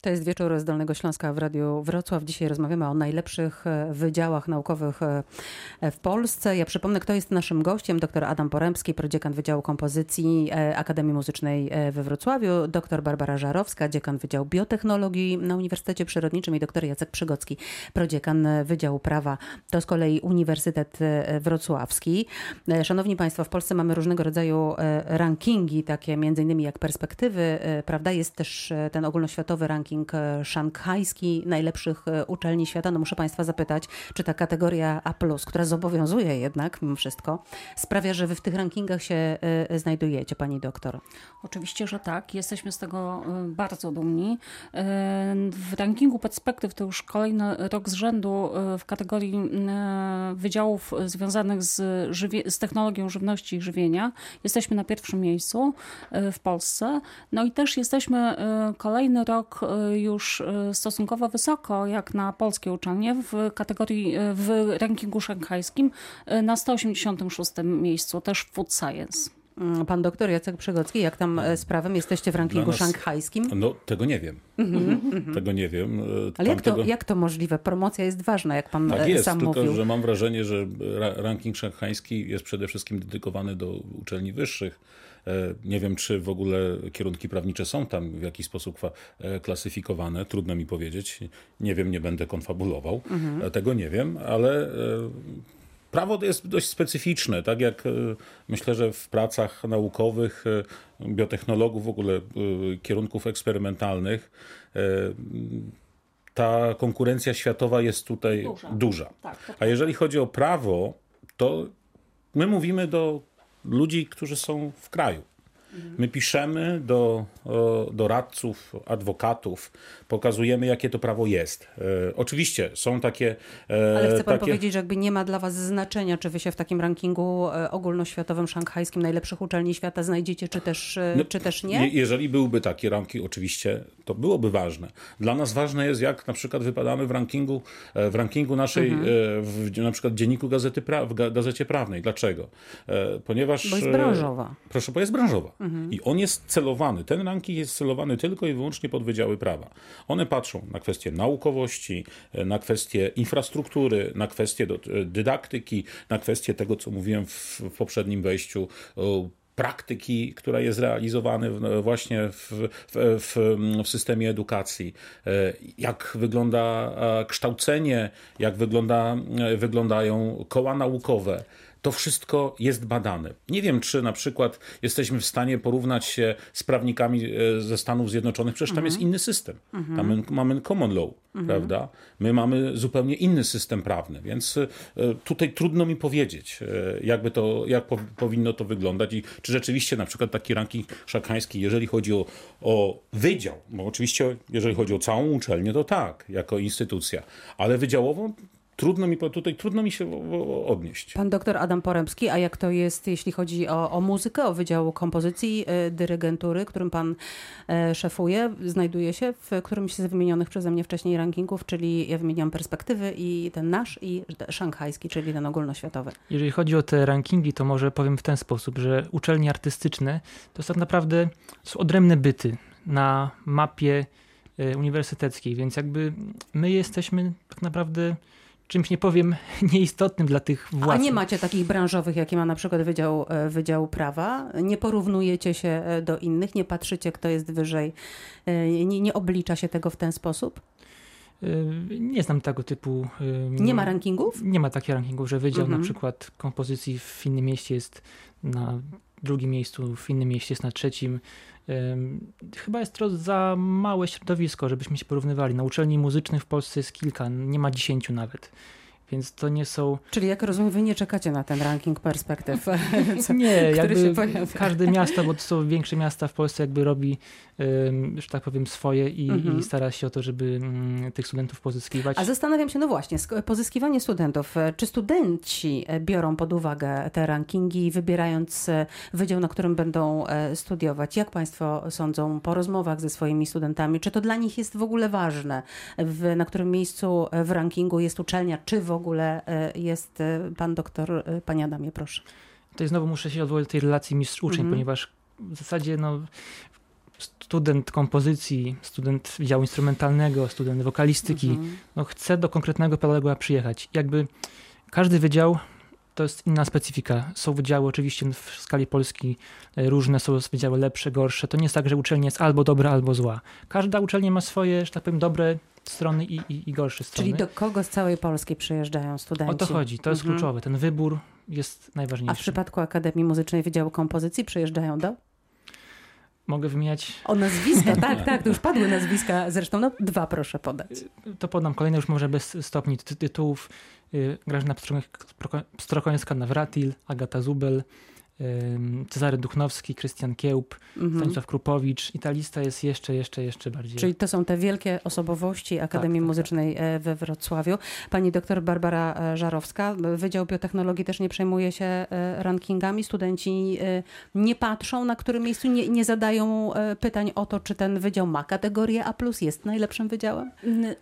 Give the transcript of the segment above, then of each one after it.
To jest wieczór z Dolnego Śląska w Radiu Wrocław. Dzisiaj rozmawiamy o najlepszych e, wydziałach naukowych e, w Polsce. Ja przypomnę, kto jest naszym gościem. Dr Adam Poremski, prodziekan Wydziału Kompozycji e, Akademii Muzycznej we Wrocławiu, dr Barbara Żarowska, dziekan Wydziału Biotechnologii na Uniwersytecie Przyrodniczym i dr Jacek Przygocki, prodziekan Wydziału Prawa. To z kolei Uniwersytet Wrocławski. Szanowni Państwo, w Polsce mamy różnego rodzaju rankingi, takie między innymi jak perspektywy, prawda? Jest też ten ogólnoświatowy ranking ranking e, szanghajski najlepszych e, uczelni świata. No muszę Państwa zapytać, czy ta kategoria A, która zobowiązuje jednak mimo wszystko, sprawia, że Wy w tych rankingach się e, znajdujecie, Pani doktor? Oczywiście, że tak. Jesteśmy z tego bardzo dumni. W rankingu perspektyw to już kolejny rok z rzędu w kategorii wydziałów związanych z, z technologią żywności i żywienia. Jesteśmy na pierwszym miejscu w Polsce. No i też jesteśmy kolejny rok już e, stosunkowo wysoko, jak na polskie uczelnie, w kategorii, e, w rankingu szanghajskim e, na 186 miejscu, też w Food Science. Mm, pan doktor Jacek Przygocki, jak tam z prawem jesteście w rankingu nas, szanghajskim? No, tego nie wiem. Mm -hmm. Tego nie wiem. Ale jak to, tego... jak to możliwe? Promocja jest ważna, jak pan tak jest, sam tylko, mówił. że mam wrażenie, że ranking szanghajski jest przede wszystkim dedykowany do uczelni wyższych E, nie wiem, czy w ogóle kierunki prawnicze są tam w jakiś sposób e, klasyfikowane. Trudno mi powiedzieć. Nie wiem, nie będę konfabulował. Mhm. E, tego nie wiem, ale Prawo to jest dość specyficzne, tak jak myślę, że w pracach naukowych biotechnologów, w ogóle kierunków eksperymentalnych, ta konkurencja światowa jest tutaj duża. duża. Tak, A jeżeli chodzi o prawo, to my mówimy do ludzi, którzy są w kraju. My piszemy do doradców, adwokatów, pokazujemy, jakie to prawo jest. E, oczywiście są takie. E, Ale chce pan takie... powiedzieć, że jakby nie ma dla was znaczenia, czy wy się w takim rankingu e, ogólnoświatowym, szanghajskim, najlepszych uczelni świata znajdziecie, czy też, no, czy też nie? Jeżeli byłby taki ranking, oczywiście, to byłoby ważne. Dla nas ważne jest, jak na przykład wypadamy w rankingu, w rankingu naszej, mhm. w, na przykład dzienniku Gazety pra w Gazecie Prawnej. Dlaczego? Ponieważ. Bo jest branżowa. Proszę, bo jest branżowa. Mhm. I on jest celowany, ten ranking jest celowany tylko i wyłącznie pod Wydziały Prawa. One patrzą na kwestie naukowości, na kwestie infrastruktury, na kwestie dydaktyki, na kwestie tego, co mówiłem w, w poprzednim wejściu, praktyki, która jest realizowana właśnie w, w, w, systemie edukacji, e, jak wygląda kształcenie, jak wygląda, e, wyglądają koła naukowe to wszystko jest badane. Nie wiem, czy na przykład jesteśmy w stanie porównać się z prawnikami e, ze Stanów Zjednoczonych, przecież tam jest mhm. inny system. Tam mamy common law, mhm. prawda? My mamy zupełnie inny system prawny, więc e, tutaj trudno mi powiedzieć, e, jakby to, jak powinno to wyglądać i czy rzeczywiście na przykład taki ranking szakański, jeżeli chodzi o, o wydział, bo oczywiście jeżeli chodzi o całą uczelnię, to tak, jako instytucja, ale wydziałową trudno mi, tutaj trudno mi się odnieść. Pan doktor Adam Poremski, a jak to jest, jeśli chodzi o, o muzykę, o Wydział Kompozycji, y, Dyrygentury, którym pan y, szefuje, znajduje się w którymś z wymienionych przeze mnie wcześniej rankingów, czyli ja wymieniam perspektywy i ten nasz i szanghajski, czyli ten ogólnoświatowy. Jeżeli chodzi o te rankingi, to może powiem w ten sposób, że uczelnie artystyczne to są tak naprawdę są odrębne byty na mapie uniwersyteckiej, więc jakby my jesteśmy tak naprawdę czymś nie powiem nieistotnym dla tych władz. A nie macie takich branżowych, jakie ma na przykład Wydział, e, Wydział Prawa? Nie porównujecie się e, do innych? Nie patrzycie, kto jest wyżej? E, nie, nie oblicza się tego w ten sposób? Nie znam tego typu. Nie ma rankingów? Nie ma takich rankingów, że wydział mhm. na przykład kompozycji w innym mieście jest na drugim miejscu, w innym mieście jest na trzecim. Chyba jest to za małe środowisko, żebyśmy się porównywali. Na uczelni muzycznych w Polsce jest kilka, nie ma dziesięciu nawet. Więc to nie są. Czyli jak rozumiem, wy nie czekacie na ten ranking perspektyw. Co, nie, jakby każde miasto, bo to są większe miasta w Polsce, jakby robi, że tak powiem, swoje i, mhm. i stara się o to, żeby mm, tych studentów pozyskiwać. A zastanawiam się, no właśnie, pozyskiwanie studentów. E, czy studenci e, biorą pod uwagę te rankingi, wybierając e, wydział, na którym będą studiować? Jak Państwo sądzą po rozmowach ze swoimi studentami? Czy to dla nich jest w ogóle ważne, w, na którym miejscu w rankingu jest uczelnia, czy w ogóle e, jest e, pan doktor, e, panie Adamie, proszę. To znowu muszę się odwołać do tej relacji mistrz-uczeń, mhm. ponieważ w zasadzie no, student kompozycji, student Wydziału Instrumentalnego, student wokalistyki, mhm. no chce do konkretnego pedagoga przyjechać. Jakby każdy wydział to jest inna specyfika. Są wydziały oczywiście w skali Polski różne, są wydziały lepsze, gorsze. To nie jest tak, że uczelnia jest albo dobra, albo zła. Każda uczelnia ma swoje, że tak powiem, dobre strony i, i, i gorsze strony. Czyli do kogo z całej Polski przyjeżdżają studenci? O to chodzi, to jest mhm. kluczowe. Ten wybór jest najważniejszy. A w przypadku Akademii Muzycznej Wydziału Kompozycji przyjeżdżają do? Mogę wymieniać. O nazwiska, tak, tak, to już padły nazwiska. Zresztą, no dwa proszę podać. To podam kolejne, już może bez stopni tytułów. Y, Grażyna Strokońska-Nawratil, Agata Zubel, Cezary Duchnowski, Krystian Kiełb, mhm. Stanisław Krupowicz i ta lista jest jeszcze, jeszcze, jeszcze bardziej. Czyli to są te wielkie osobowości Akademii tak, tak, Muzycznej tak. we Wrocławiu. Pani doktor Barbara e, Żarowska, Wydział Biotechnologii też nie przejmuje się e, rankingami. Studenci nie patrzą na którym miejscu, nie, nie zadają pytań o to, czy ten wydział ma kategorię A+, jest najlepszym wydziałem?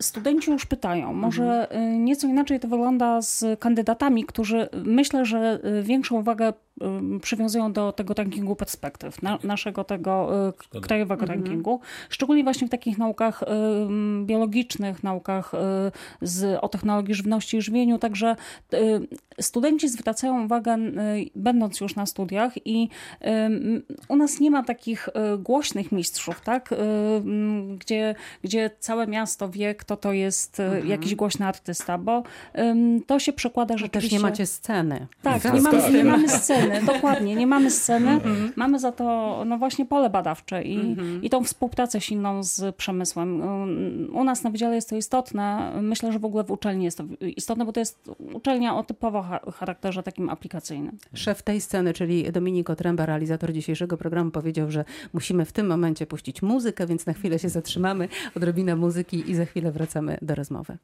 Studenci już pytają. Może mhm. nieco inaczej to wygląda z kandydatami, którzy myślę, że większą uwagę przywiązują do tego rankingu perspektyw, na, naszego tego y, krajowego mhm. rankingu, szczególnie właśnie w takich naukach y, biologicznych, naukach y, z, o technologii żywności i żywieniu, także studenci zwracają uwagę, będąc już na studiach i u nas nie ma takich głośnych mistrzów, tak? gdzie, gdzie całe miasto wie, kto to jest mhm. jakiś głośny artysta, bo to się przekłada rzeczywiście... Też nie macie sceny. Tak, nie mamy, nie mamy sceny, dokładnie, nie mamy sceny, mhm. mamy za to no właśnie pole badawcze i, mhm. i tą współpracę silną z przemysłem. U nas na wydziale jest to istotne, myślę, że w ogóle w uczelni jest to istotne, bo to jest uczelnia o typowo charakterze takim aplikacyjnym. Szef tej sceny, czyli Dominik Otręba, realizator dzisiejszego programu, powiedział, że musimy w tym momencie puścić muzykę, więc na chwilę się zatrzymamy, odrobina muzyki i za chwilę wracamy do rozmowy.